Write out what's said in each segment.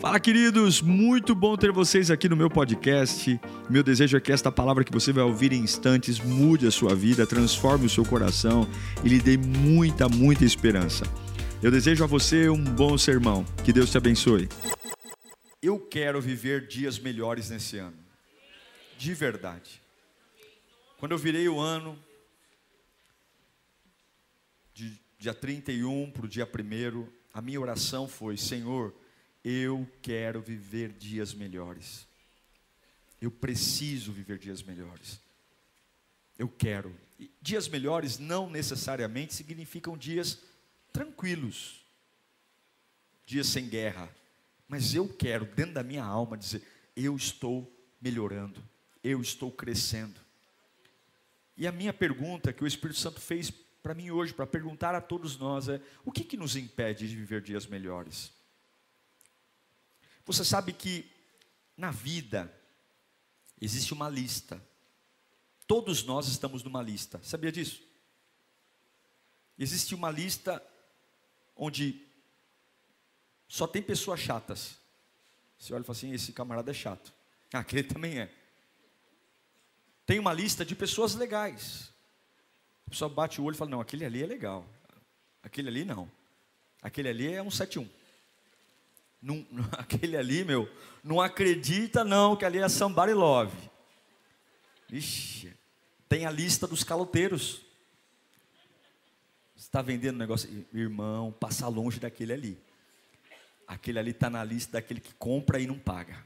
Fala, queridos! Muito bom ter vocês aqui no meu podcast. Meu desejo é que esta palavra que você vai ouvir em instantes mude a sua vida, transforme o seu coração e lhe dê muita, muita esperança. Eu desejo a você um bom sermão. Que Deus te abençoe. Eu quero viver dias melhores nesse ano. De verdade. Quando eu virei o ano, de dia 31 para o dia 1, a minha oração foi: Senhor eu quero viver dias melhores. Eu preciso viver dias melhores. Eu quero. E dias melhores não necessariamente significam dias tranquilos, dias sem guerra. Mas eu quero, dentro da minha alma, dizer: eu estou melhorando, eu estou crescendo. E a minha pergunta que o Espírito Santo fez para mim hoje, para perguntar a todos nós, é: o que, que nos impede de viver dias melhores? Você sabe que na vida existe uma lista. Todos nós estamos numa lista. Sabia disso? Existe uma lista onde só tem pessoas chatas. Você olha e fala assim: esse camarada é chato. Ah, aquele também é. Tem uma lista de pessoas legais. A pessoa bate o olho e fala: não, aquele ali é legal. Aquele ali não. Aquele ali é um 71. Aquele ali, meu, não acredita não que ali é somebody love. Ixi, tem a lista dos caloteiros. Está vendendo negócio, irmão, passa longe daquele ali. Aquele ali está na lista daquele que compra e não paga.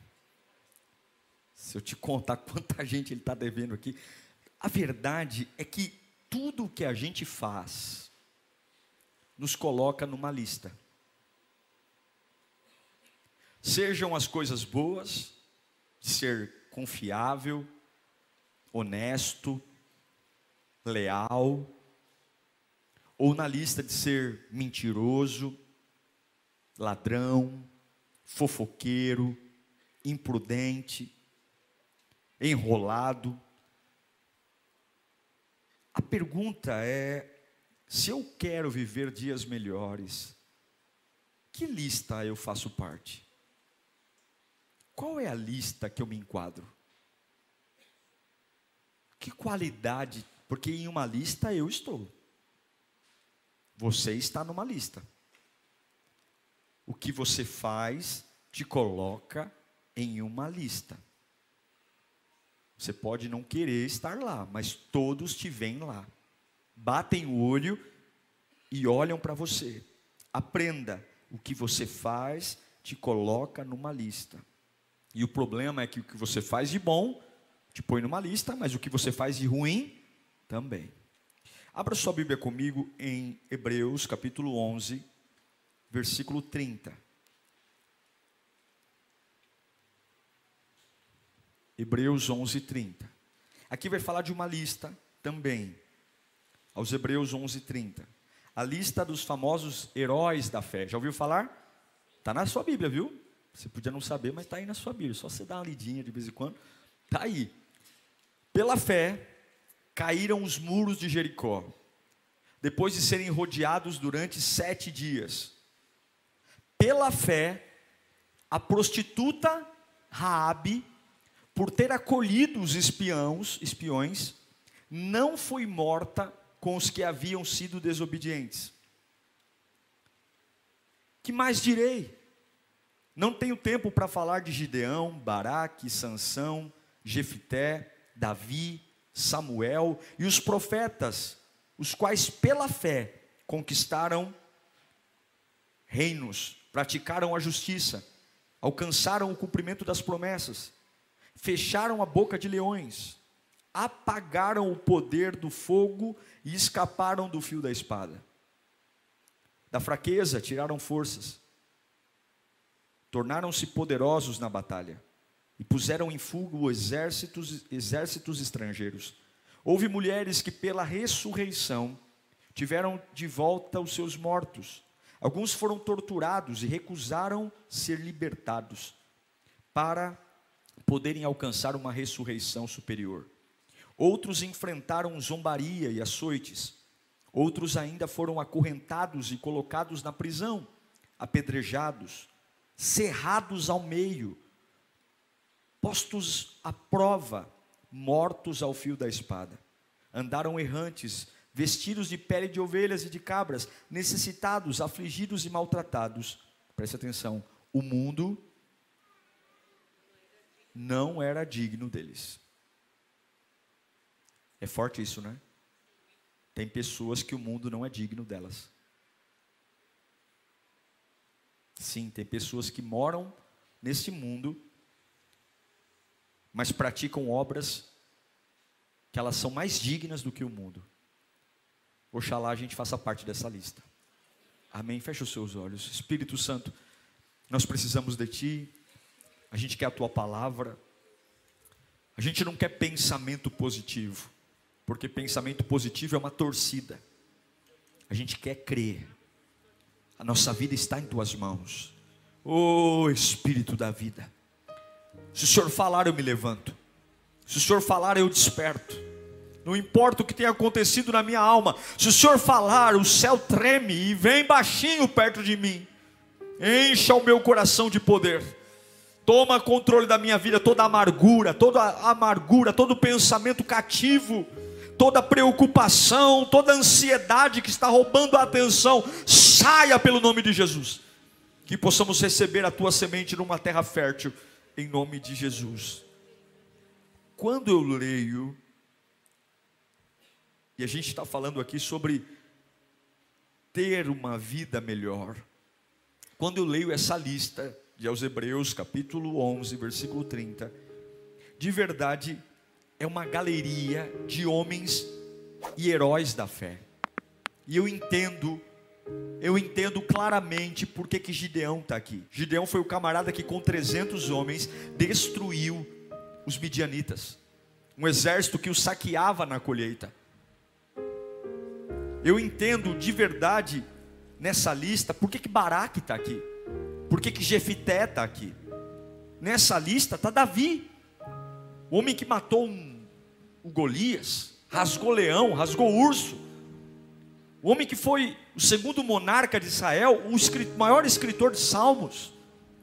Se eu te contar quanta gente ele está devendo aqui, a verdade é que tudo que a gente faz nos coloca numa lista. Sejam as coisas boas, de ser confiável, honesto, leal, ou na lista de ser mentiroso, ladrão, fofoqueiro, imprudente, enrolado. A pergunta é: se eu quero viver dias melhores, que lista eu faço parte? Qual é a lista que eu me enquadro? Que qualidade? Porque em uma lista eu estou. Você está numa lista. O que você faz te coloca em uma lista. Você pode não querer estar lá, mas todos te veem lá. Batem o olho e olham para você. Aprenda, o que você faz te coloca numa lista. E o problema é que o que você faz de bom te põe numa lista, mas o que você faz de ruim também. Abra sua Bíblia comigo em Hebreus capítulo 11, versículo 30. Hebreus 11, 30. Aqui vai falar de uma lista também. Aos Hebreus 11, 30. A lista dos famosos heróis da fé. Já ouviu falar? Está na sua Bíblia, viu? Você podia não saber, mas está aí na sua Bíblia. Só você dar uma lidinha de vez em quando. Está aí. Pela fé, caíram os muros de Jericó, depois de serem rodeados durante sete dias. Pela fé, a prostituta Raabe, por ter acolhido os espiões, espiões, não foi morta com os que haviam sido desobedientes. Que mais direi? Não tenho tempo para falar de Gideão, Baraque, Sansão, Jefité, Davi, Samuel e os profetas, os quais pela fé conquistaram reinos, praticaram a justiça, alcançaram o cumprimento das promessas, fecharam a boca de leões, apagaram o poder do fogo e escaparam do fio da espada. Da fraqueza tiraram forças tornaram-se poderosos na batalha e puseram em fuga exércitos, exércitos estrangeiros. Houve mulheres que, pela ressurreição, tiveram de volta os seus mortos. Alguns foram torturados e recusaram ser libertados para poderem alcançar uma ressurreição superior. Outros enfrentaram zombaria e açoites. Outros ainda foram acorrentados e colocados na prisão, apedrejados cerrados ao meio, postos à prova, mortos ao fio da espada. Andaram errantes, vestidos de pele de ovelhas e de cabras, necessitados, afligidos e maltratados. Preste atenção, o mundo não era digno deles. É forte isso, né? Tem pessoas que o mundo não é digno delas. Sim, tem pessoas que moram nesse mundo, mas praticam obras que elas são mais dignas do que o mundo. Oxalá a gente faça parte dessa lista. Amém. Feche os seus olhos. Espírito Santo, nós precisamos de Ti. A gente quer a Tua palavra. A gente não quer pensamento positivo, porque pensamento positivo é uma torcida. A gente quer crer. A nossa vida está em Tuas mãos. Ô oh, Espírito da vida. Se o Senhor falar, eu me levanto. Se o Senhor falar, eu desperto. Não importa o que tenha acontecido na minha alma, se o Senhor falar, o céu treme e vem baixinho perto de mim. Encha o meu coração de poder. Toma controle da minha vida, toda amargura, toda amargura, todo pensamento cativo, toda preocupação, toda ansiedade que está roubando a atenção, saia pelo nome de Jesus. Que possamos receber a tua semente numa terra fértil, em nome de Jesus. Quando eu leio e a gente está falando aqui sobre ter uma vida melhor. Quando eu leio essa lista de aos Hebreus, capítulo 11, versículo 30, de verdade é uma galeria de homens e heróis da fé. E eu entendo, eu entendo claramente por que, que Gideão está aqui. Gideão foi o camarada que, com 300 homens, destruiu os midianitas, um exército que o saqueava na colheita. Eu entendo de verdade nessa lista por que, que Baraque está aqui, por que, que Jefité está aqui. Nessa lista está Davi, o homem que matou um, o Golias, rasgou leão, rasgou urso, o homem que foi o segundo monarca de Israel, o maior escritor de salmos,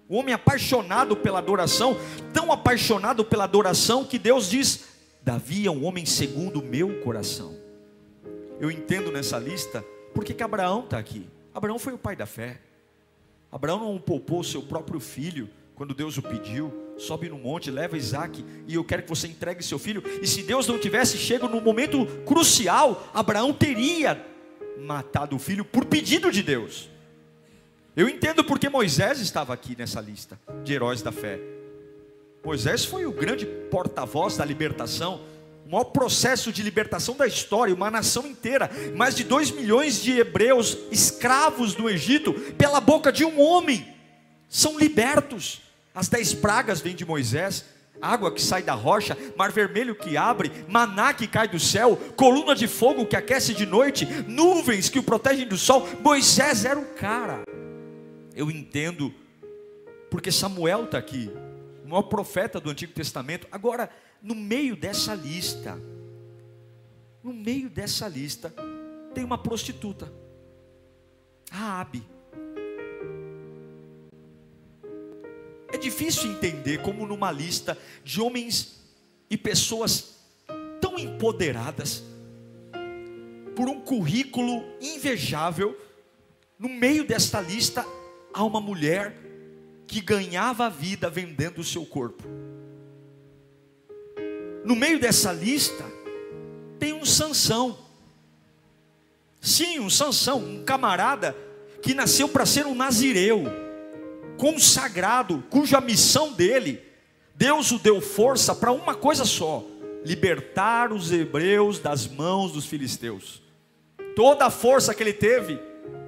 o homem apaixonado pela adoração, tão apaixonado pela adoração que Deus diz: Davi é um homem segundo o meu coração eu entendo nessa lista porque que Abraão está aqui. Abraão foi o pai da fé. Abraão não poupou seu próprio filho quando Deus o pediu. Sobe no monte, leva Isaac e eu quero que você entregue seu filho. E se Deus não tivesse chego no momento crucial, Abraão teria matado o filho por pedido de Deus. Eu entendo porque Moisés estava aqui nessa lista de heróis da fé. Moisés foi o grande porta-voz da libertação o maior processo de libertação da história, uma nação inteira, mais de dois milhões de hebreus escravos no Egito, pela boca de um homem, são libertos. As dez pragas vêm de Moisés, água que sai da rocha, mar vermelho que abre, maná que cai do céu, coluna de fogo que aquece de noite, nuvens que o protegem do sol. Moisés era o cara. Eu entendo, porque Samuel está aqui, o maior profeta do Antigo Testamento. Agora, no meio dessa lista, no meio dessa lista, tem uma prostituta, Raabe. É difícil entender como numa lista de homens e pessoas tão empoderadas, por um currículo invejável, no meio desta lista há uma mulher que ganhava a vida vendendo o seu corpo no meio dessa lista tem um Sansão. Sim, um Sansão, um camarada que nasceu para ser um nazireu, consagrado, cuja missão dele, Deus o deu força para uma coisa só: libertar os hebreus das mãos dos filisteus. Toda a força que ele teve,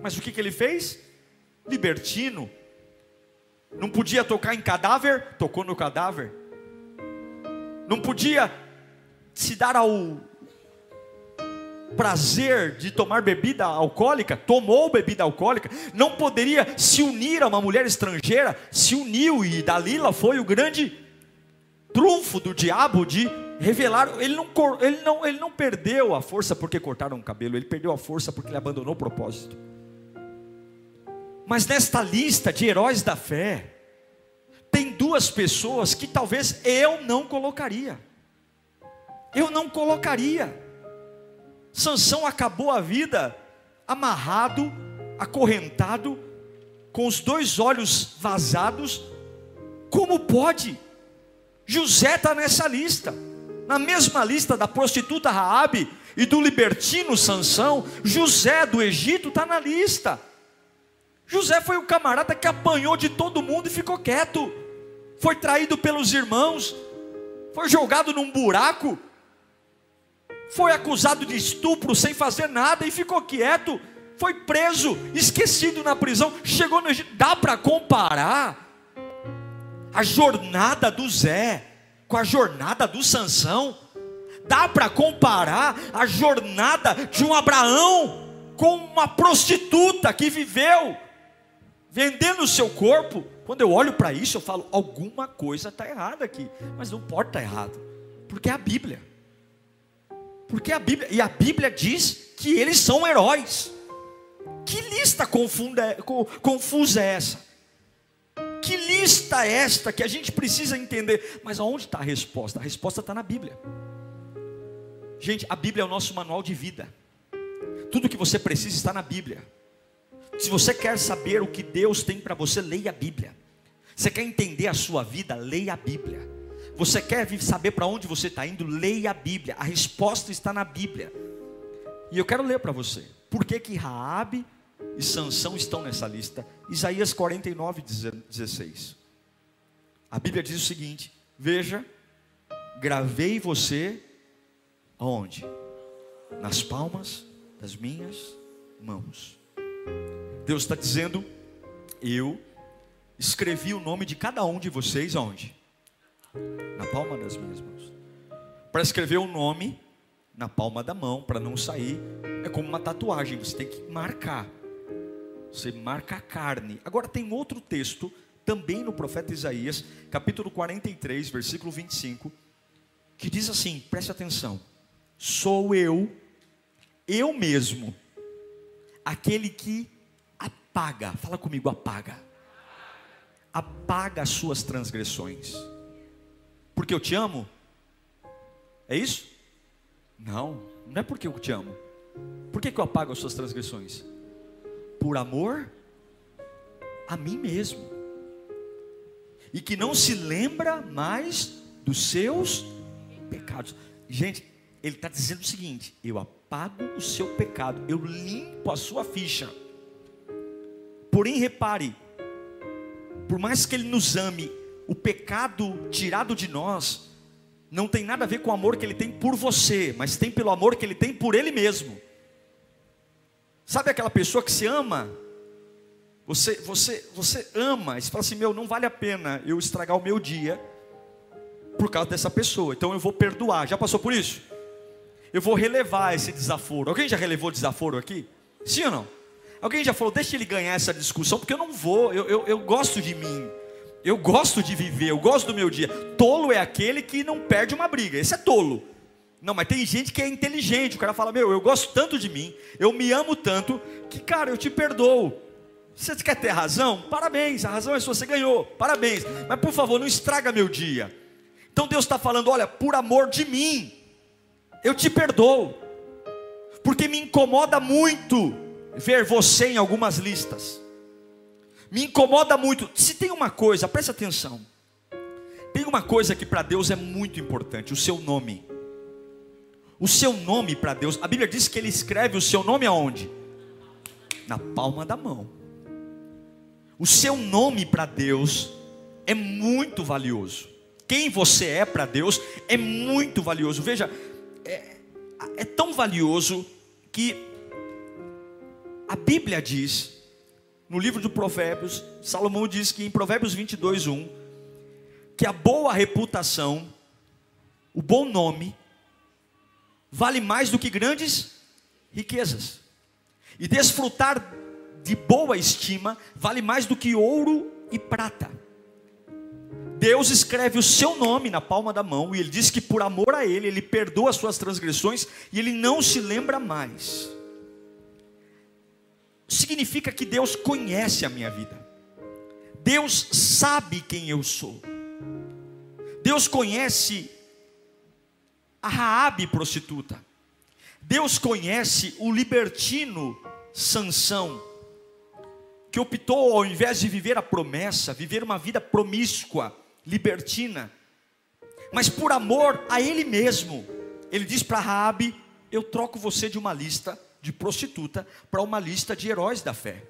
mas o que, que ele fez? Libertino. Não podia tocar em cadáver, tocou no cadáver não podia se dar ao prazer de tomar bebida alcoólica, tomou bebida alcoólica, não poderia se unir a uma mulher estrangeira, se uniu e Dalila foi o grande trunfo do diabo de revelar, ele não, ele não, ele não perdeu a força porque cortaram o cabelo, ele perdeu a força porque ele abandonou o propósito. Mas nesta lista de heróis da fé, duas pessoas que talvez eu não colocaria. Eu não colocaria. Sansão acabou a vida amarrado, acorrentado, com os dois olhos vazados. Como pode? José está nessa lista, na mesma lista da prostituta Raabe e do libertino Sansão. José do Egito está na lista. José foi o camarada que apanhou de todo mundo e ficou quieto. Foi traído pelos irmãos, foi jogado num buraco, foi acusado de estupro sem fazer nada e ficou quieto. Foi preso, esquecido na prisão, chegou no Egito. Dá para comparar a jornada do Zé com a jornada do Sansão? Dá para comparar a jornada de um Abraão com uma prostituta que viveu vendendo o seu corpo, quando eu olho para isso, eu falo: alguma coisa está errada aqui, mas não pode estar tá errado, porque é a Bíblia. Porque a Bíblia, e a Bíblia diz que eles são heróis. Que lista confunda, confusa é essa? Que lista é esta que a gente precisa entender? Mas aonde está a resposta? A resposta está na Bíblia. Gente, a Bíblia é o nosso manual de vida. Tudo que você precisa está na Bíblia. Se você quer saber o que Deus tem para você, leia a Bíblia. Você quer entender a sua vida, leia a Bíblia. Você quer saber para onde você está indo, leia a Bíblia. A resposta está na Bíblia. E eu quero ler para você. Por que que Raabe e Sansão estão nessa lista? Isaías 49, 16. A Bíblia diz o seguinte: Veja, gravei você aonde? Nas palmas das minhas mãos. Deus está dizendo: Eu escrevi o nome de cada um de vocês aonde? Na palma das minhas mãos. Para escrever o nome na palma da mão, para não sair, é como uma tatuagem, você tem que marcar. Você marca a carne. Agora tem outro texto, também no profeta Isaías, capítulo 43, versículo 25, que diz assim: preste atenção. Sou eu, eu mesmo, aquele que apaga, fala comigo, apaga. Apaga as suas transgressões. Porque eu te amo? É isso? Não, não é porque eu te amo. Por que, que eu apago as suas transgressões? Por amor a mim mesmo. E que não se lembra mais dos seus pecados. Gente, ele está dizendo o seguinte: eu apago o seu pecado, eu limpo a sua ficha. Porém, repare, por mais que Ele nos ame, o pecado tirado de nós não tem nada a ver com o amor que Ele tem por você, mas tem pelo amor que Ele tem por Ele mesmo. Sabe aquela pessoa que se ama? Você, você, você ama, e você fala assim: meu, não vale a pena eu estragar o meu dia por causa dessa pessoa, então eu vou perdoar. Já passou por isso? Eu vou relevar esse desaforo. Alguém já relevou desaforo aqui? Sim ou não? Alguém já falou, deixa ele ganhar essa discussão, porque eu não vou, eu, eu, eu gosto de mim, eu gosto de viver, eu gosto do meu dia. Tolo é aquele que não perde uma briga, esse é tolo. Não, mas tem gente que é inteligente, o cara fala, meu, eu gosto tanto de mim, eu me amo tanto, que cara, eu te perdoo. Você quer ter razão? Parabéns, a razão é sua, você ganhou, parabéns. Mas por favor, não estraga meu dia. Então Deus está falando, olha, por amor de mim, eu te perdoo, porque me incomoda muito ver você em algumas listas. Me incomoda muito. Se tem uma coisa, preste atenção. Tem uma coisa que para Deus é muito importante: o seu nome. O seu nome para Deus, a Bíblia diz que Ele escreve o seu nome aonde? Na palma da mão. O seu nome para Deus é muito valioso. Quem você é para Deus é muito valioso. Veja, é, é tão valioso que a Bíblia diz, no livro de Provérbios, Salomão diz que em Provérbios 22, 1, que a boa reputação, o bom nome, vale mais do que grandes riquezas. E desfrutar de boa estima vale mais do que ouro e prata. Deus escreve o seu nome na palma da mão e ele diz que por amor a ele, ele perdoa as suas transgressões e ele não se lembra mais significa que Deus conhece a minha vida. Deus sabe quem eu sou. Deus conhece a Raabe prostituta. Deus conhece o libertino Sansão, que optou ao invés de viver a promessa, viver uma vida promíscua, libertina, mas por amor a ele mesmo, ele diz para Raabe: "Eu troco você de uma lista de prostituta para uma lista de heróis da fé.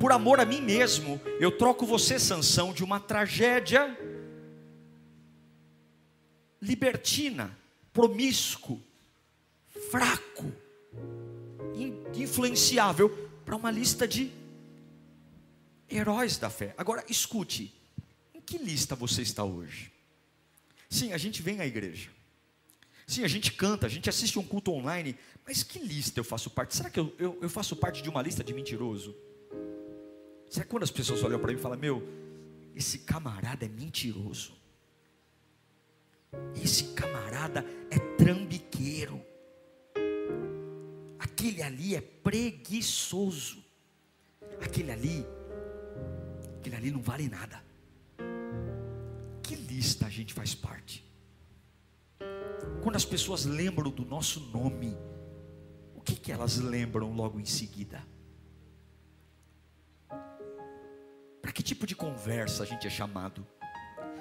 Por amor a mim mesmo, eu troco você, Sansão, de uma tragédia libertina, promíscuo, fraco, influenciável para uma lista de heróis da fé. Agora escute, em que lista você está hoje? Sim, a gente vem à igreja. Sim, a gente canta, a gente assiste um culto online, mas que lista eu faço parte? Será que eu, eu, eu faço parte de uma lista de mentiroso? Será que quando as pessoas olham para mim e falam, meu, esse camarada é mentiroso? Esse camarada é trambiqueiro. Aquele ali é preguiçoso. Aquele ali, aquele ali não vale nada. Que lista a gente faz parte? Quando as pessoas lembram do nosso nome, o que, que elas lembram logo em seguida? Para que tipo de conversa a gente é chamado?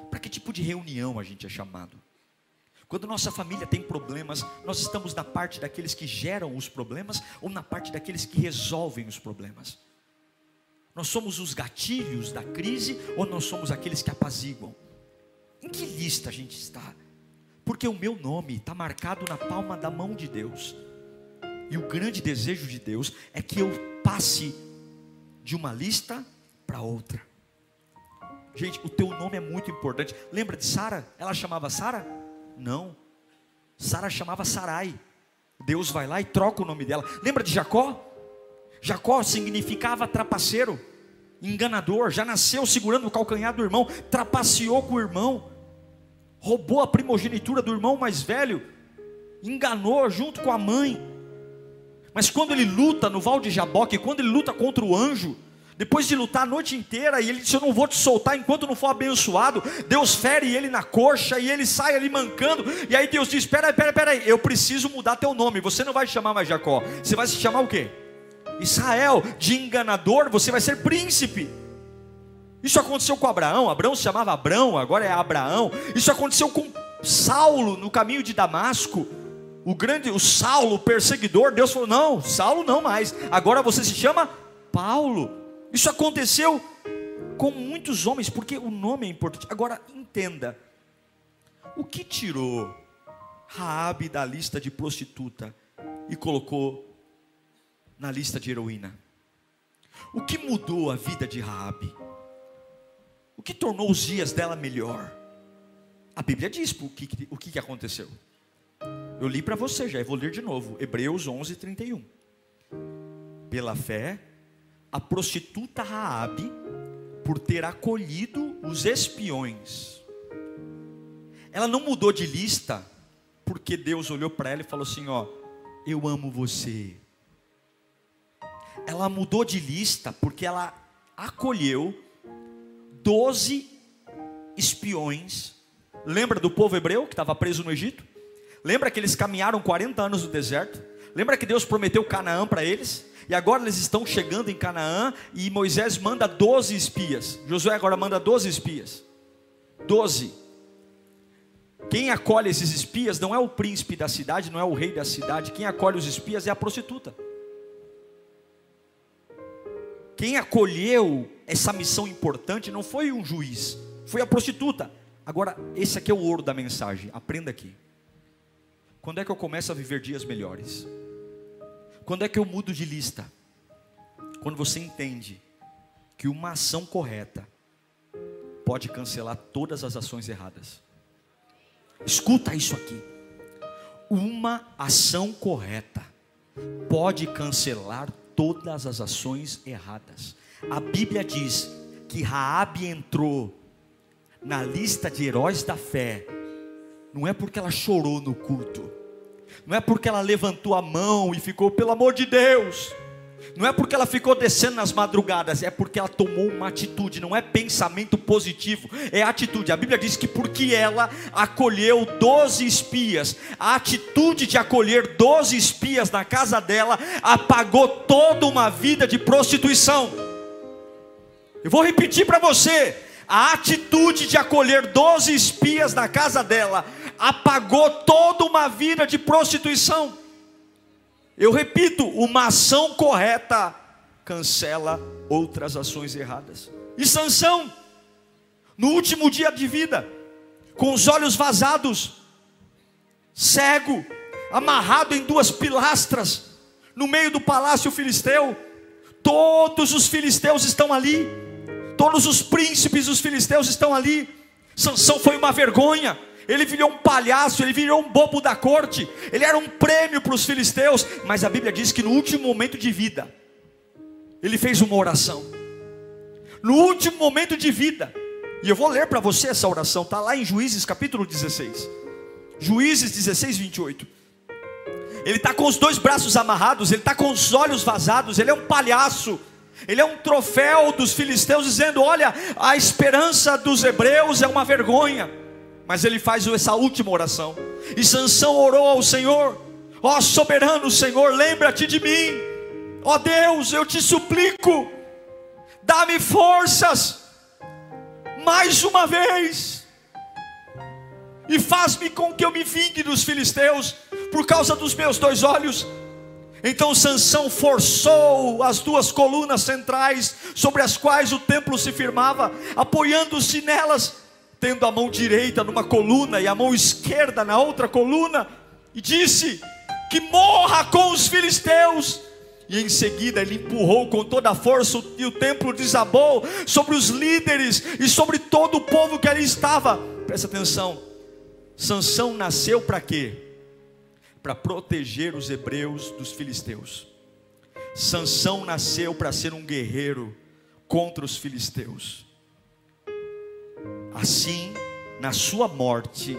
Para que tipo de reunião a gente é chamado? Quando nossa família tem problemas, nós estamos na parte daqueles que geram os problemas ou na parte daqueles que resolvem os problemas? Nós somos os gatilhos da crise ou nós somos aqueles que apaziguam? Em que lista a gente está? Porque o meu nome está marcado na palma da mão de Deus. E o grande desejo de Deus é que eu passe de uma lista para outra. Gente, o teu nome é muito importante. Lembra de Sara? Ela chamava Sara? Não. Sara chamava Sarai. Deus vai lá e troca o nome dela. Lembra de Jacó? Jacó significava trapaceiro, enganador. Já nasceu segurando o calcanhar do irmão, trapaceou com o irmão, roubou a primogenitura do irmão mais velho, enganou junto com a mãe. Mas quando ele luta no Val de Jaboque, quando ele luta contra o anjo, depois de lutar a noite inteira, e ele disse: Eu não vou te soltar enquanto não for abençoado. Deus fere ele na coxa e ele sai ali mancando. E aí Deus diz: Espera, espera, espera aí, eu preciso mudar teu nome. Você não vai chamar mais Jacó, você vai se chamar o quê? Israel, de enganador, você vai ser príncipe. Isso aconteceu com Abraão. Abraão se chamava Abraão, agora é Abraão. Isso aconteceu com Saulo no caminho de Damasco. O grande, o Saulo, o perseguidor, Deus falou: Não, Saulo não mais. Agora você se chama Paulo. Isso aconteceu com muitos homens, porque o nome é importante. Agora entenda, o que tirou Raabe da lista de prostituta e colocou na lista de heroína? O que mudou a vida de Raabe? O que tornou os dias dela melhor? A Bíblia diz o que, o que aconteceu. Eu li para você já, eu vou ler de novo. Hebreus 11, 31. Pela fé, a prostituta Raabe por ter acolhido os espiões. Ela não mudou de lista porque Deus olhou para ela e falou assim, ó, eu amo você. Ela mudou de lista porque ela acolheu doze espiões. Lembra do povo hebreu que estava preso no Egito? Lembra que eles caminharam 40 anos no deserto? Lembra que Deus prometeu Canaã para eles? E agora eles estão chegando em Canaã e Moisés manda 12 espias. Josué agora manda 12 espias. 12. Quem acolhe esses espias não é o príncipe da cidade, não é o rei da cidade. Quem acolhe os espias é a prostituta. Quem acolheu essa missão importante não foi um juiz, foi a prostituta. Agora, esse aqui é o ouro da mensagem. Aprenda aqui. Quando é que eu começo a viver dias melhores? Quando é que eu mudo de lista? Quando você entende que uma ação correta pode cancelar todas as ações erradas. Escuta isso aqui. Uma ação correta pode cancelar todas as ações erradas. A Bíblia diz que Raabe entrou na lista de heróis da fé. Não é porque ela chorou no culto não é porque ela levantou a mão e ficou, pelo amor de Deus, Não é porque ela ficou descendo nas madrugadas, é porque ela tomou uma atitude, não é pensamento positivo, é atitude. A Bíblia diz que porque ela acolheu 12 espias, a atitude de acolher 12 espias na casa dela apagou toda uma vida de prostituição. Eu vou repetir para você: a atitude de acolher 12 espias na casa dela apagou toda uma vida de prostituição. Eu repito, uma ação correta cancela outras ações erradas. E Sansão, no último dia de vida, com os olhos vazados, cego, amarrado em duas pilastras, no meio do palácio filisteu, todos os filisteus estão ali, todos os príncipes dos filisteus estão ali. Sansão foi uma vergonha ele virou um palhaço, ele virou um bobo da corte, ele era um prêmio para os filisteus, mas a Bíblia diz que no último momento de vida, ele fez uma oração. No último momento de vida, e eu vou ler para você essa oração, está lá em Juízes capítulo 16, Juízes 16, 28. Ele está com os dois braços amarrados, ele está com os olhos vazados, ele é um palhaço. Ele é um troféu dos filisteus, dizendo: Olha, a esperança dos hebreus é uma vergonha. Mas ele faz essa última oração. E Sansão orou ao Senhor: Ó oh, soberano Senhor, lembra-te de mim. Ó oh, Deus, eu te suplico, dá-me forças mais uma vez. E faz-me com que eu me vingue dos filisteus por causa dos meus dois olhos. Então Sansão forçou as duas colunas centrais sobre as quais o templo se firmava, apoiando-se nelas tendo a mão direita numa coluna e a mão esquerda na outra coluna, e disse: Que morra com os filisteus. E em seguida ele empurrou com toda a força e o templo desabou sobre os líderes e sobre todo o povo que ali estava. Presta atenção. Sansão nasceu para quê? Para proteger os hebreus dos filisteus. Sansão nasceu para ser um guerreiro contra os filisteus. Assim, na sua morte,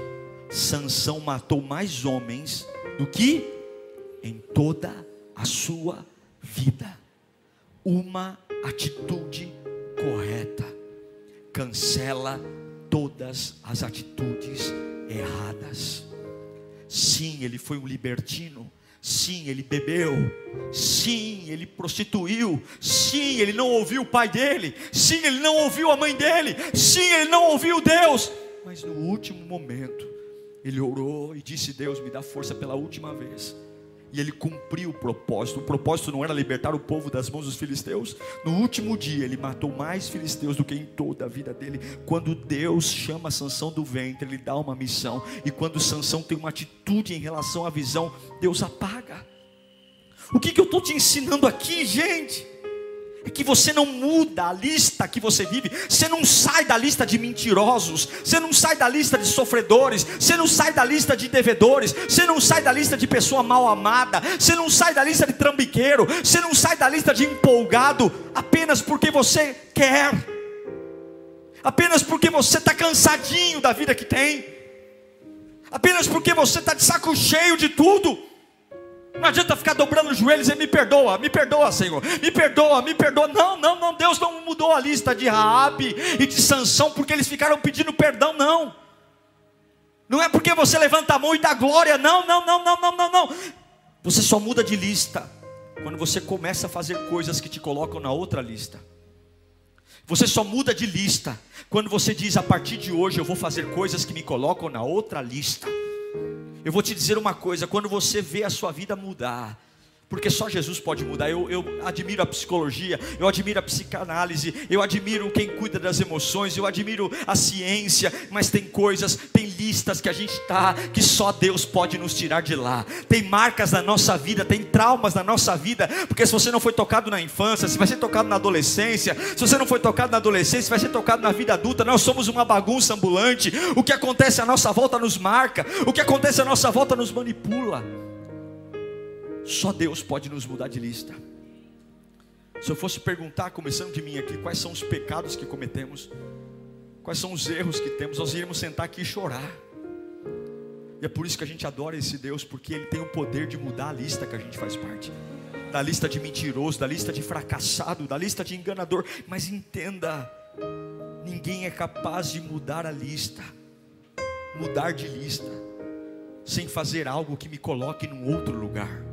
Sansão matou mais homens do que em toda a sua vida. Uma atitude correta cancela todas as atitudes erradas. Sim, ele foi um libertino, Sim, ele bebeu. Sim, ele prostituiu. Sim, ele não ouviu o pai dele. Sim, ele não ouviu a mãe dele. Sim, ele não ouviu Deus. Mas no último momento, ele orou e disse: Deus, me dá força pela última vez. E ele cumpriu o propósito. O propósito não era libertar o povo das mãos dos filisteus. No último dia, ele matou mais filisteus do que em toda a vida dele. Quando Deus chama Sansão do ventre, ele dá uma missão. E quando Sansão tem uma atitude em relação à visão, Deus apaga. O que, que eu estou te ensinando aqui, gente? É que você não muda a lista que você vive, você não sai da lista de mentirosos, você não sai da lista de sofredores, você não sai da lista de devedores, você não sai da lista de pessoa mal amada, você não sai da lista de trambiqueiro, você não sai da lista de empolgado apenas porque você quer, apenas porque você está cansadinho da vida que tem, apenas porque você está de saco cheio de tudo. Não adianta ficar dobrando os joelhos e me perdoa, me perdoa, Senhor, me perdoa, me perdoa. Não, não, não, Deus não mudou a lista de Raabe e de Sansão porque eles ficaram pedindo perdão, não. Não é porque você levanta a mão e dá glória, não, não, não, não, não, não, não. Você só muda de lista quando você começa a fazer coisas que te colocam na outra lista. Você só muda de lista quando você diz a partir de hoje eu vou fazer coisas que me colocam na outra lista. Eu vou te dizer uma coisa: quando você vê a sua vida mudar, porque só Jesus pode mudar. Eu, eu, admiro a psicologia, eu admiro a psicanálise, eu admiro quem cuida das emoções, eu admiro a ciência, mas tem coisas, tem listas que a gente está, que só Deus pode nos tirar de lá. Tem marcas na nossa vida, tem traumas na nossa vida, porque se você não foi tocado na infância, se vai ser tocado na adolescência, se você não foi tocado na adolescência, vai ser tocado na vida adulta. Nós somos uma bagunça ambulante. O que acontece à nossa volta nos marca, o que acontece à nossa volta nos manipula. Só Deus pode nos mudar de lista. Se eu fosse perguntar, começando de mim aqui, quais são os pecados que cometemos, quais são os erros que temos, nós iríamos sentar aqui e chorar. E é por isso que a gente adora esse Deus, porque Ele tem o poder de mudar a lista que a gente faz parte. da lista de mentiroso, da lista de fracassado, da lista de enganador. Mas entenda, ninguém é capaz de mudar a lista, mudar de lista, sem fazer algo que me coloque num outro lugar.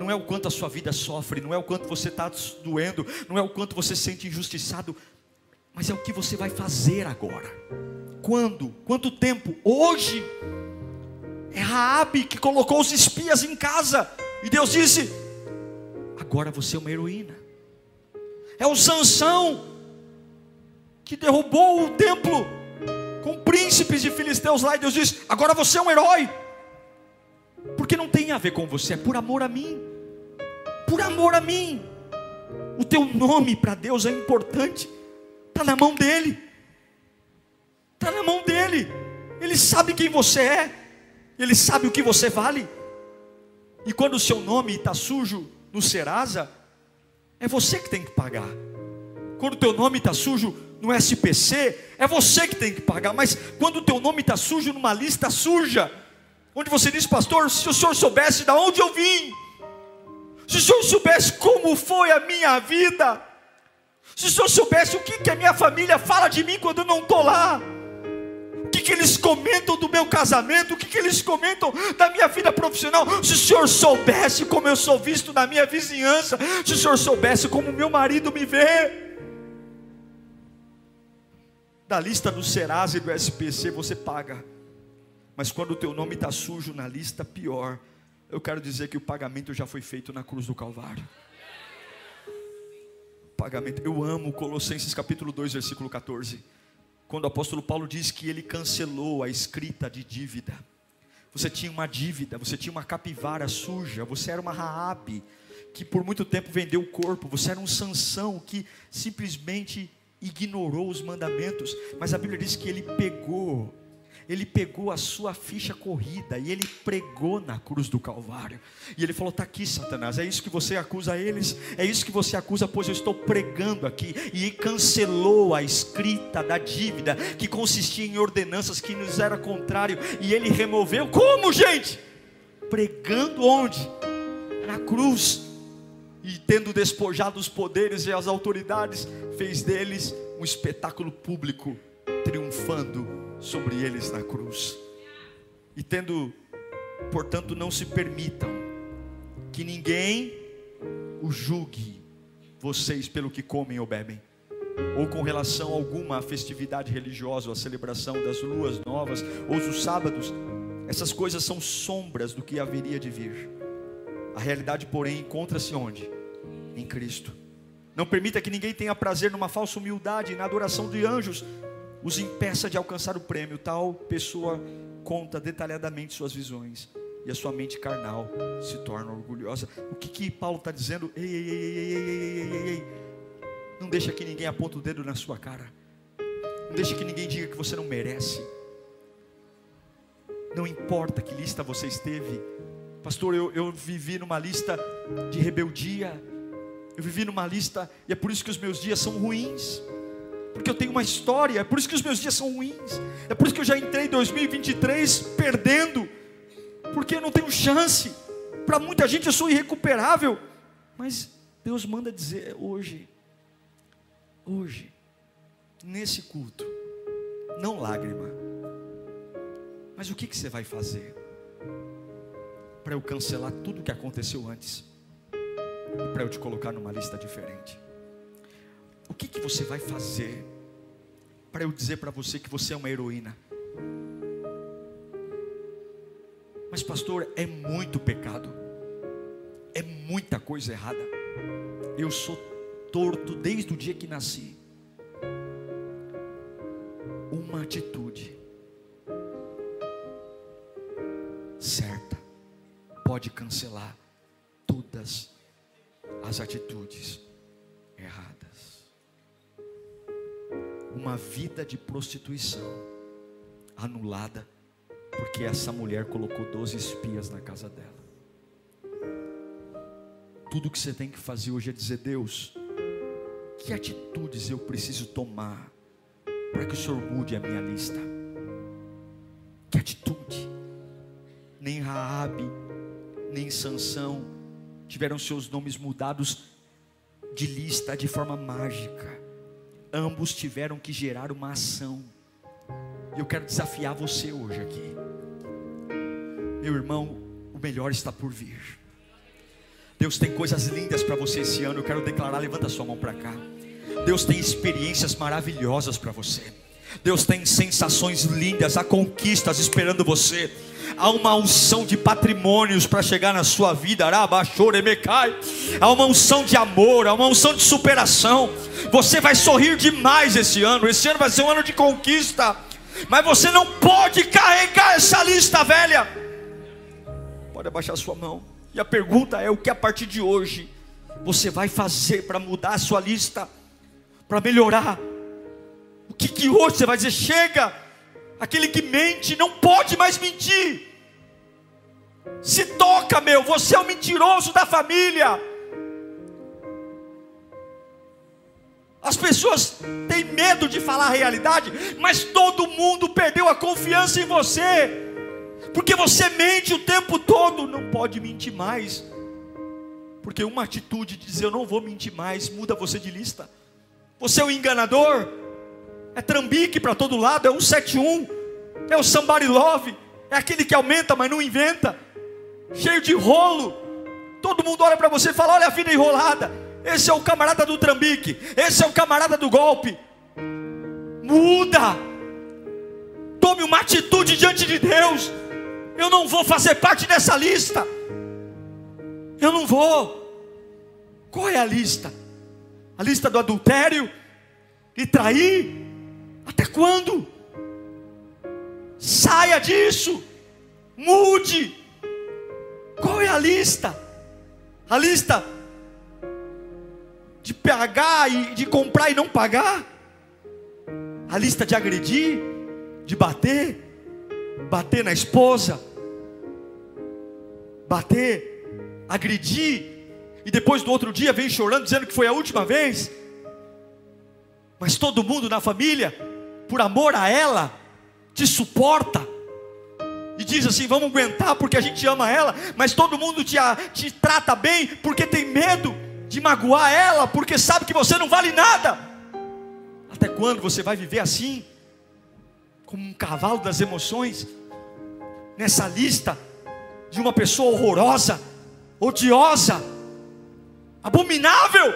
Não é o quanto a sua vida sofre, não é o quanto você está doendo, não é o quanto você se sente injustiçado, mas é o que você vai fazer agora. Quando? Quanto tempo? Hoje. É Raabe que colocou os espias em casa. E Deus disse: Agora você é uma heroína. É o Sansão que derrubou o templo com príncipes de filisteus lá e Deus disse: "Agora você é um herói". Porque não tem a ver com você, é por amor a mim. Por amor a mim. O teu nome para Deus é importante. Está na mão dele. Está na mão dele. Ele sabe quem você é. Ele sabe o que você vale. E quando o seu nome está sujo no Serasa, é você que tem que pagar. Quando o teu nome está sujo no SPC, é você que tem que pagar. Mas quando o teu nome está sujo numa lista suja, onde você diz, pastor, se o senhor soubesse de onde eu vim, se o senhor soubesse como foi a minha vida, se o senhor soubesse o que, que a minha família fala de mim quando eu não estou lá, o que, que eles comentam do meu casamento, o que, que eles comentam da minha vida profissional. Se o senhor soubesse como eu sou visto na minha vizinhança, se o senhor soubesse como meu marido me vê. Da lista do Serasa e do SPC você paga, mas quando o teu nome está sujo na lista, pior. Eu quero dizer que o pagamento já foi feito na cruz do Calvário. Pagamento. Eu amo Colossenses capítulo 2, versículo 14 quando o apóstolo Paulo diz que ele cancelou a escrita de dívida. Você tinha uma dívida, você tinha uma capivara suja, você era uma Raabe que por muito tempo vendeu o corpo, você era um Sansão que simplesmente ignorou os mandamentos, mas a Bíblia diz que ele pegou ele pegou a sua ficha corrida e ele pregou na cruz do Calvário. E ele falou: Está aqui, Satanás, é isso que você acusa eles, é isso que você acusa, pois eu estou pregando aqui. E cancelou a escrita da dívida, que consistia em ordenanças que nos era contrário, e ele removeu. Como, gente? Pregando onde? Na cruz. E tendo despojado os poderes e as autoridades, fez deles um espetáculo público, triunfando sobre eles na cruz. E tendo, portanto, não se permitam que ninguém o julgue vocês pelo que comem ou bebem, ou com relação alguma à festividade religiosa, ou à celebração das luas novas, ou dos sábados. Essas coisas são sombras do que haveria de vir. A realidade, porém, encontra-se onde? Em Cristo. Não permita que ninguém tenha prazer numa falsa humildade, na adoração de anjos, os impeça de alcançar o prêmio. Tal pessoa conta detalhadamente suas visões e a sua mente carnal se torna orgulhosa. O que, que Paulo está dizendo? Ei, ei, ei, ei, ei, ei, ei, ei, Não deixa que ninguém aponte o dedo na sua cara. Não deixa que ninguém diga que você não merece. Não importa que lista você esteve. Pastor, eu, eu vivi numa lista de rebeldia. Eu vivi numa lista, e é por isso que os meus dias são ruins porque eu tenho uma história, é por isso que os meus dias são ruins, é por isso que eu já entrei em 2023 perdendo, porque eu não tenho chance, para muita gente eu sou irrecuperável, mas Deus manda dizer hoje, hoje, nesse culto, não lágrima, mas o que, que você vai fazer para eu cancelar tudo o que aconteceu antes? Para eu te colocar numa lista diferente? O que, que você vai fazer para eu dizer para você que você é uma heroína? Mas, pastor, é muito pecado, é muita coisa errada. Eu sou torto desde o dia que nasci. Uma atitude certa pode cancelar todas as atitudes uma vida de prostituição anulada, porque essa mulher colocou 12 espias na casa dela. Tudo que você tem que fazer hoje é dizer: Deus, que atitudes eu preciso tomar para que o Senhor mude a minha lista? Que atitude? Nem Raabe, nem Sansão tiveram seus nomes mudados de lista de forma mágica. Ambos tiveram que gerar uma ação. Eu quero desafiar você hoje aqui. Meu irmão, o melhor está por vir. Deus tem coisas lindas para você esse ano. Eu quero declarar, levanta sua mão para cá. Deus tem experiências maravilhosas para você. Deus tem sensações lindas, há conquistas esperando você. Há uma unção de patrimônios para chegar na sua vida. Há uma unção de amor, há uma unção de superação. Você vai sorrir demais esse ano. Esse ano vai ser um ano de conquista. Mas você não pode carregar essa lista velha. Pode abaixar sua mão. E a pergunta é: o que a partir de hoje você vai fazer para mudar a sua lista? Para melhorar? O que, que hoje você vai dizer? Chega! Aquele que mente não pode mais mentir. Se toca, meu, você é o mentiroso da família. As pessoas têm medo de falar a realidade, mas todo mundo perdeu a confiança em você, porque você mente o tempo todo. Não pode mentir mais, porque uma atitude de dizer eu não vou mentir mais muda você de lista. Você é o enganador, é trambique para todo lado, é 171, é o somebody love, é aquele que aumenta, mas não inventa, cheio de rolo. Todo mundo olha para você e fala: olha a vida enrolada. Esse é o camarada do trambique. Esse é o camarada do golpe. Muda. Tome uma atitude diante de Deus. Eu não vou fazer parte dessa lista. Eu não vou. Qual é a lista? A lista do adultério e trair? Até quando? Saia disso. Mude. Qual é a lista? A lista de pagar e de comprar e não pagar, a lista de agredir, de bater, bater na esposa, bater, agredir, e depois do outro dia vem chorando dizendo que foi a última vez. Mas todo mundo na família, por amor a ela, te suporta e diz assim: vamos aguentar porque a gente ama ela, mas todo mundo te, te trata bem porque tem medo de magoar ela, porque sabe que você não vale nada. Até quando você vai viver assim, como um cavalo das emoções, nessa lista de uma pessoa horrorosa, odiosa, abominável?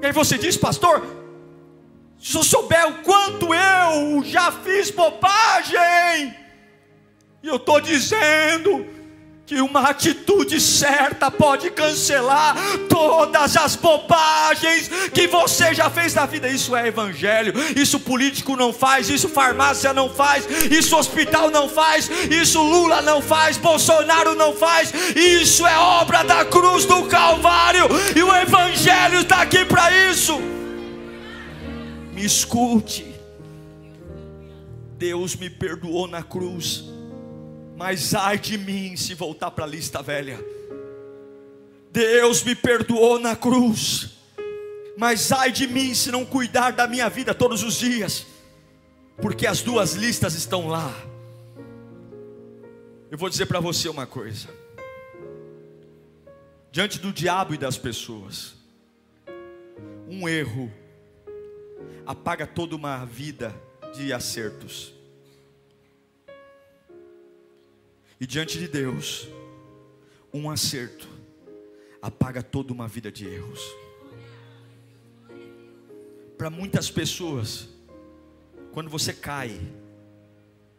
E aí você diz, pastor, se eu souber o quanto eu já fiz bobagem, e eu estou dizendo, que uma atitude certa pode cancelar todas as bobagens que você já fez na vida. Isso é evangelho. Isso político não faz, isso farmácia não faz, isso hospital não faz, isso Lula não faz, Bolsonaro não faz. Isso é obra da cruz do Calvário e o evangelho está aqui para isso. Me escute. Deus me perdoou na cruz mas ai de mim se voltar para a lista velha. Deus me perdoou na cruz, mas ai de mim se não cuidar da minha vida todos os dias, porque as duas listas estão lá. Eu vou dizer para você uma coisa: diante do diabo e das pessoas, um erro apaga toda uma vida de acertos. E diante de Deus, um acerto apaga toda uma vida de erros. Para muitas pessoas, quando você cai,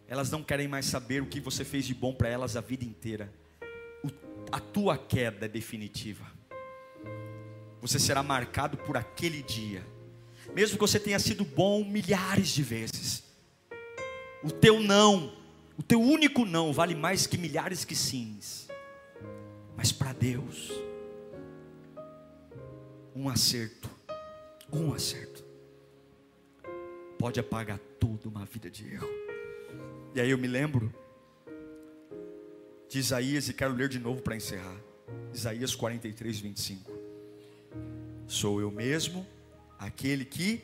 elas não querem mais saber o que você fez de bom para elas a vida inteira. O, a tua queda é definitiva. Você será marcado por aquele dia, mesmo que você tenha sido bom milhares de vezes. O teu não o teu único não vale mais que milhares que sims. Mas para Deus, um acerto, um acerto, pode apagar toda uma vida de erro. E aí eu me lembro de Isaías, e quero ler de novo para encerrar. Isaías 43, 25. Sou eu mesmo aquele que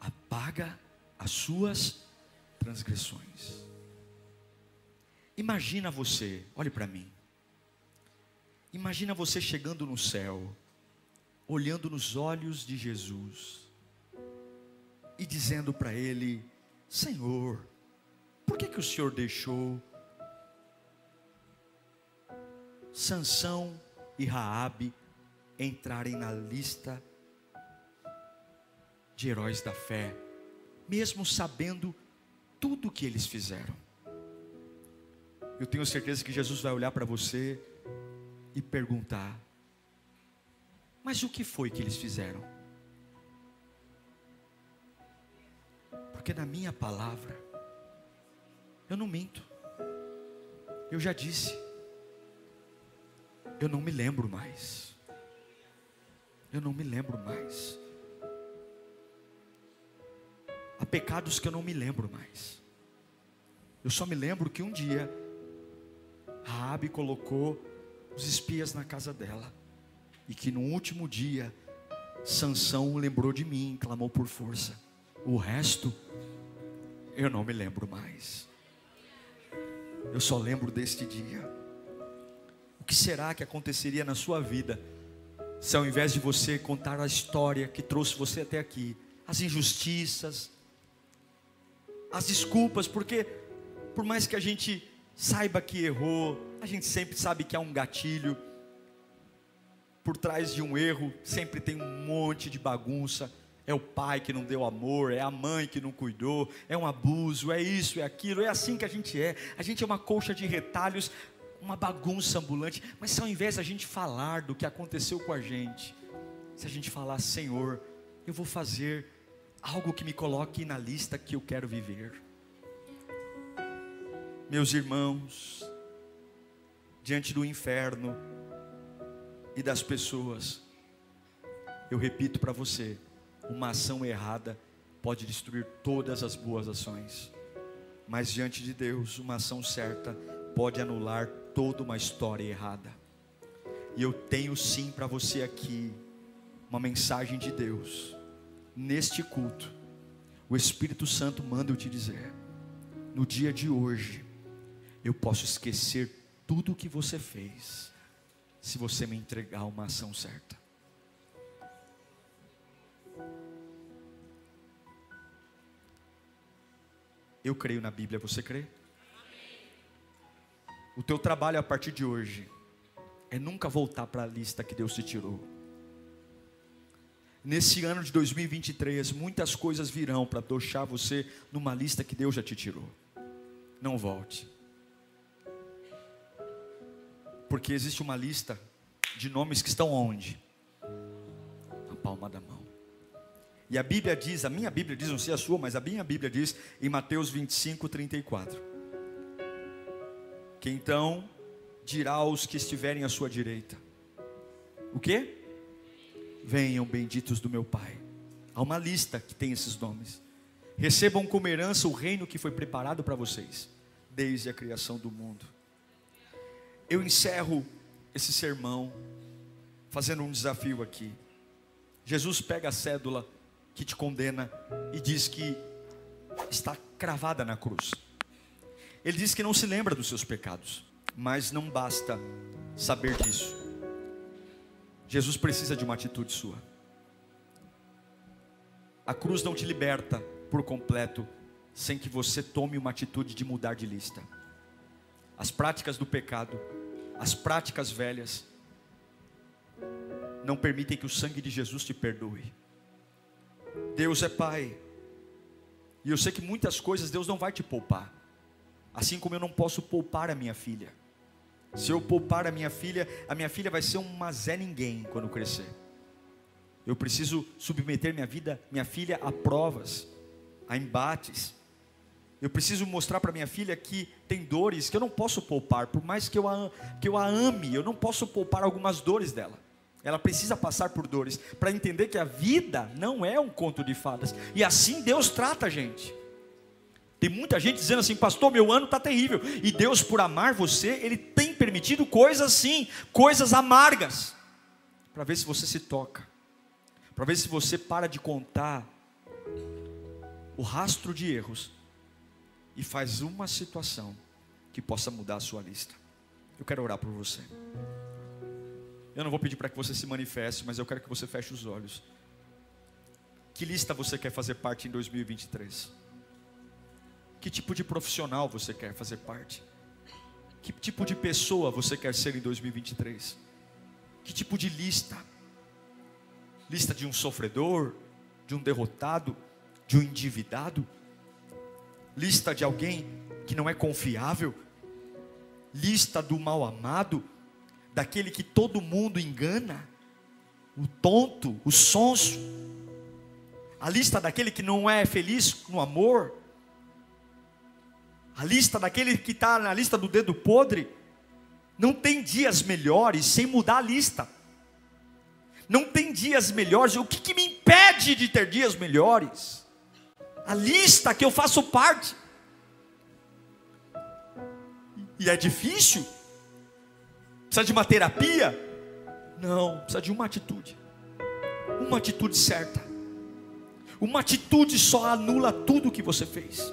apaga as suas transgressões. Imagina você, olhe para mim. Imagina você chegando no céu, olhando nos olhos de Jesus e dizendo para ele: Senhor, por que que o Senhor deixou Sansão e Raabe entrarem na lista de heróis da fé, mesmo sabendo tudo o que eles fizeram? Eu tenho certeza que Jesus vai olhar para você e perguntar: Mas o que foi que eles fizeram? Porque na minha palavra, eu não minto. Eu já disse. Eu não me lembro mais. Eu não me lembro mais. Há pecados que eu não me lembro mais. Eu só me lembro que um dia Raabe colocou os espias na casa dela. E que no último dia Sansão lembrou de mim, clamou por força. O resto eu não me lembro mais. Eu só lembro deste dia. O que será que aconteceria na sua vida se ao invés de você contar a história que trouxe você até aqui, as injustiças, as desculpas, porque por mais que a gente saiba que errou, a gente sempre sabe que há um gatilho. Por trás de um erro sempre tem um monte de bagunça. É o pai que não deu amor, é a mãe que não cuidou, é um abuso, é isso, é aquilo, é assim que a gente é. A gente é uma colcha de retalhos, uma bagunça ambulante. Mas se ao invés da gente falar do que aconteceu com a gente, se a gente falar, Senhor, eu vou fazer algo que me coloque na lista que eu quero viver. Meus irmãos, diante do inferno e das pessoas, eu repito para você: uma ação errada pode destruir todas as boas ações, mas diante de Deus, uma ação certa pode anular toda uma história errada. E eu tenho sim para você aqui uma mensagem de Deus, neste culto, o Espírito Santo manda eu te dizer, no dia de hoje, eu posso esquecer tudo o que você fez, se você me entregar uma ação certa. Eu creio na Bíblia, você crê? O teu trabalho a partir de hoje é nunca voltar para a lista que Deus te tirou. Nesse ano de 2023, muitas coisas virão para deixar você numa lista que Deus já te tirou. Não volte. Porque existe uma lista de nomes que estão onde? Na palma da mão. E a Bíblia diz, a minha Bíblia diz, não sei a sua, mas a minha Bíblia diz em Mateus 25, 34. Que então dirá aos que estiverem à sua direita: O que? Venham benditos do meu Pai. Há uma lista que tem esses nomes. Recebam como herança o reino que foi preparado para vocês, desde a criação do mundo eu encerro esse sermão fazendo um desafio aqui. Jesus pega a cédula que te condena e diz que está cravada na cruz. Ele diz que não se lembra dos seus pecados, mas não basta saber disso. Jesus precisa de uma atitude sua. A cruz não te liberta por completo sem que você tome uma atitude de mudar de lista. As práticas do pecado as práticas velhas não permitem que o sangue de Jesus te perdoe. Deus é Pai. E eu sei que muitas coisas Deus não vai te poupar. Assim como eu não posso poupar a minha filha. Se eu poupar a minha filha, a minha filha vai ser uma Zé Ninguém quando crescer. Eu preciso submeter minha vida, minha filha, a provas, a embates, eu preciso mostrar para minha filha que tem dores que eu não posso poupar, por mais que eu, a, que eu a ame, eu não posso poupar algumas dores dela. Ela precisa passar por dores para entender que a vida não é um conto de fadas. E assim Deus trata a gente. Tem muita gente dizendo assim, pastor, meu ano está terrível. E Deus, por amar você, Ele tem permitido coisas assim, coisas amargas, para ver se você se toca, para ver se você para de contar o rastro de erros e faz uma situação que possa mudar a sua lista. Eu quero orar por você. Eu não vou pedir para que você se manifeste, mas eu quero que você feche os olhos. Que lista você quer fazer parte em 2023? Que tipo de profissional você quer fazer parte? Que tipo de pessoa você quer ser em 2023? Que tipo de lista? Lista de um sofredor, de um derrotado, de um endividado? Lista de alguém que não é confiável? Lista do mal amado? Daquele que todo mundo engana? O tonto, o sonso? A lista daquele que não é feliz no amor? A lista daquele que está na lista do dedo podre? Não tem dias melhores sem mudar a lista. Não tem dias melhores. O que, que me impede de ter dias melhores? A lista que eu faço parte. E é difícil? Precisa de uma terapia? Não, precisa de uma atitude. Uma atitude certa. Uma atitude só anula tudo o que você fez.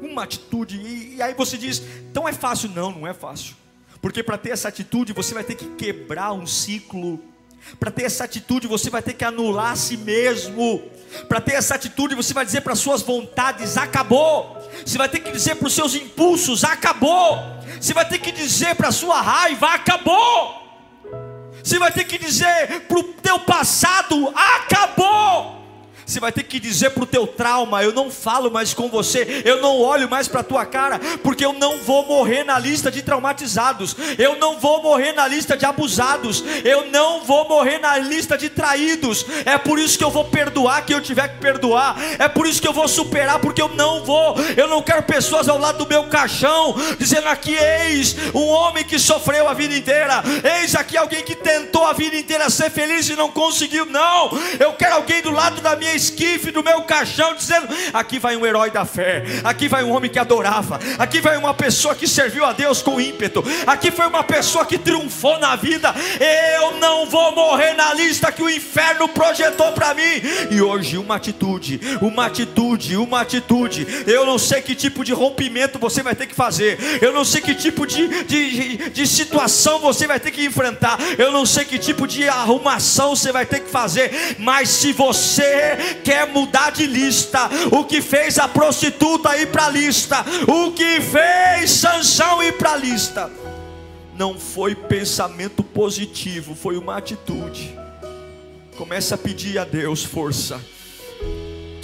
Uma atitude, e, e aí você diz, então é fácil? Não, não é fácil. Porque para ter essa atitude, você vai ter que quebrar um ciclo. Para ter essa atitude, você vai ter que anular a si mesmo. Para ter essa atitude, você vai dizer para suas vontades: acabou. Você vai ter que dizer para os seus impulsos: acabou. Você vai ter que dizer para a sua raiva: acabou. Você vai ter que dizer para o teu passado: acabou. Você vai ter que dizer para o teu trauma: eu não falo mais com você, eu não olho mais para a tua cara, porque eu não vou morrer na lista de traumatizados, eu não vou morrer na lista de abusados, eu não vou morrer na lista de traídos. É por isso que eu vou perdoar quem eu tiver que perdoar, é por isso que eu vou superar, porque eu não vou, eu não quero pessoas ao lado do meu caixão dizendo aqui: eis um homem que sofreu a vida inteira, eis aqui alguém que tentou a vida inteira ser feliz e não conseguiu. Não, eu quero alguém do lado da minha esquife do meu caixão, dizendo: aqui vai um herói da fé, aqui vai um homem que adorava, aqui vai uma pessoa que serviu a Deus com ímpeto, aqui foi uma pessoa que triunfou na vida. Eu não vou morrer na lista que o inferno projetou para mim. E hoje, uma atitude, uma atitude, uma atitude. Eu não sei que tipo de rompimento você vai ter que fazer, eu não sei que tipo de, de, de situação você vai ter que enfrentar, eu não sei que tipo de arrumação você vai ter que fazer, mas se você quer mudar de lista. O que fez a prostituta ir para a lista, o que fez Sansão ir para a lista, não foi pensamento positivo, foi uma atitude. Comece a pedir a Deus força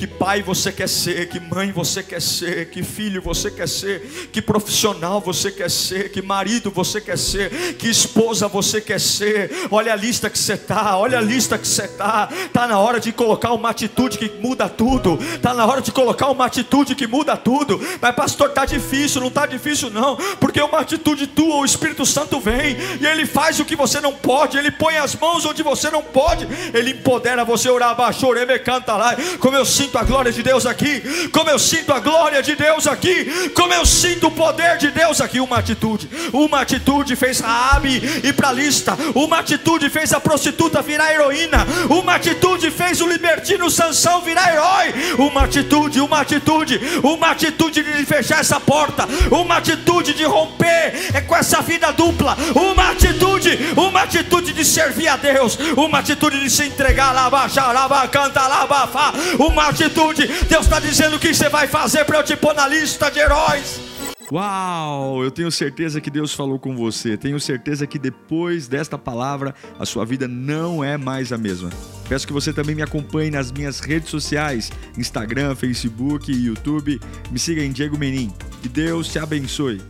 que pai você quer ser, que mãe você quer ser, que filho você quer ser, que profissional você quer ser, que marido você quer ser, que esposa você quer ser. Olha a lista que você tá, olha a lista que você tá. Tá na hora de colocar uma atitude que muda tudo. Tá na hora de colocar uma atitude que muda tudo. Mas pastor, tá difícil, não tá difícil não, porque uma atitude tua, o Espírito Santo vem e ele faz o que você não pode, ele põe as mãos onde você não pode, ele empodera você orar baixo, me canta lá. Como eu sinto sinto a glória de Deus aqui, como eu sinto a glória de Deus aqui, como eu sinto o poder de Deus aqui. Uma atitude, uma atitude fez Raabe ir para a lista, uma atitude fez a prostituta virar heroína, uma atitude fez o libertino Sansão virar herói, uma atitude, uma atitude, uma atitude de fechar essa porta, uma atitude de romper é com essa vida dupla, uma atitude, uma atitude de servir a Deus, uma atitude de se entregar. Lá, baixar, lá, canta, lá, bafar, uma atitude atitude. Deus está dizendo o que você vai fazer para eu te pôr na lista de heróis. Uau! Eu tenho certeza que Deus falou com você. Tenho certeza que depois desta palavra a sua vida não é mais a mesma. Peço que você também me acompanhe nas minhas redes sociais: Instagram, Facebook YouTube. Me siga em Diego Menin. Que Deus te abençoe.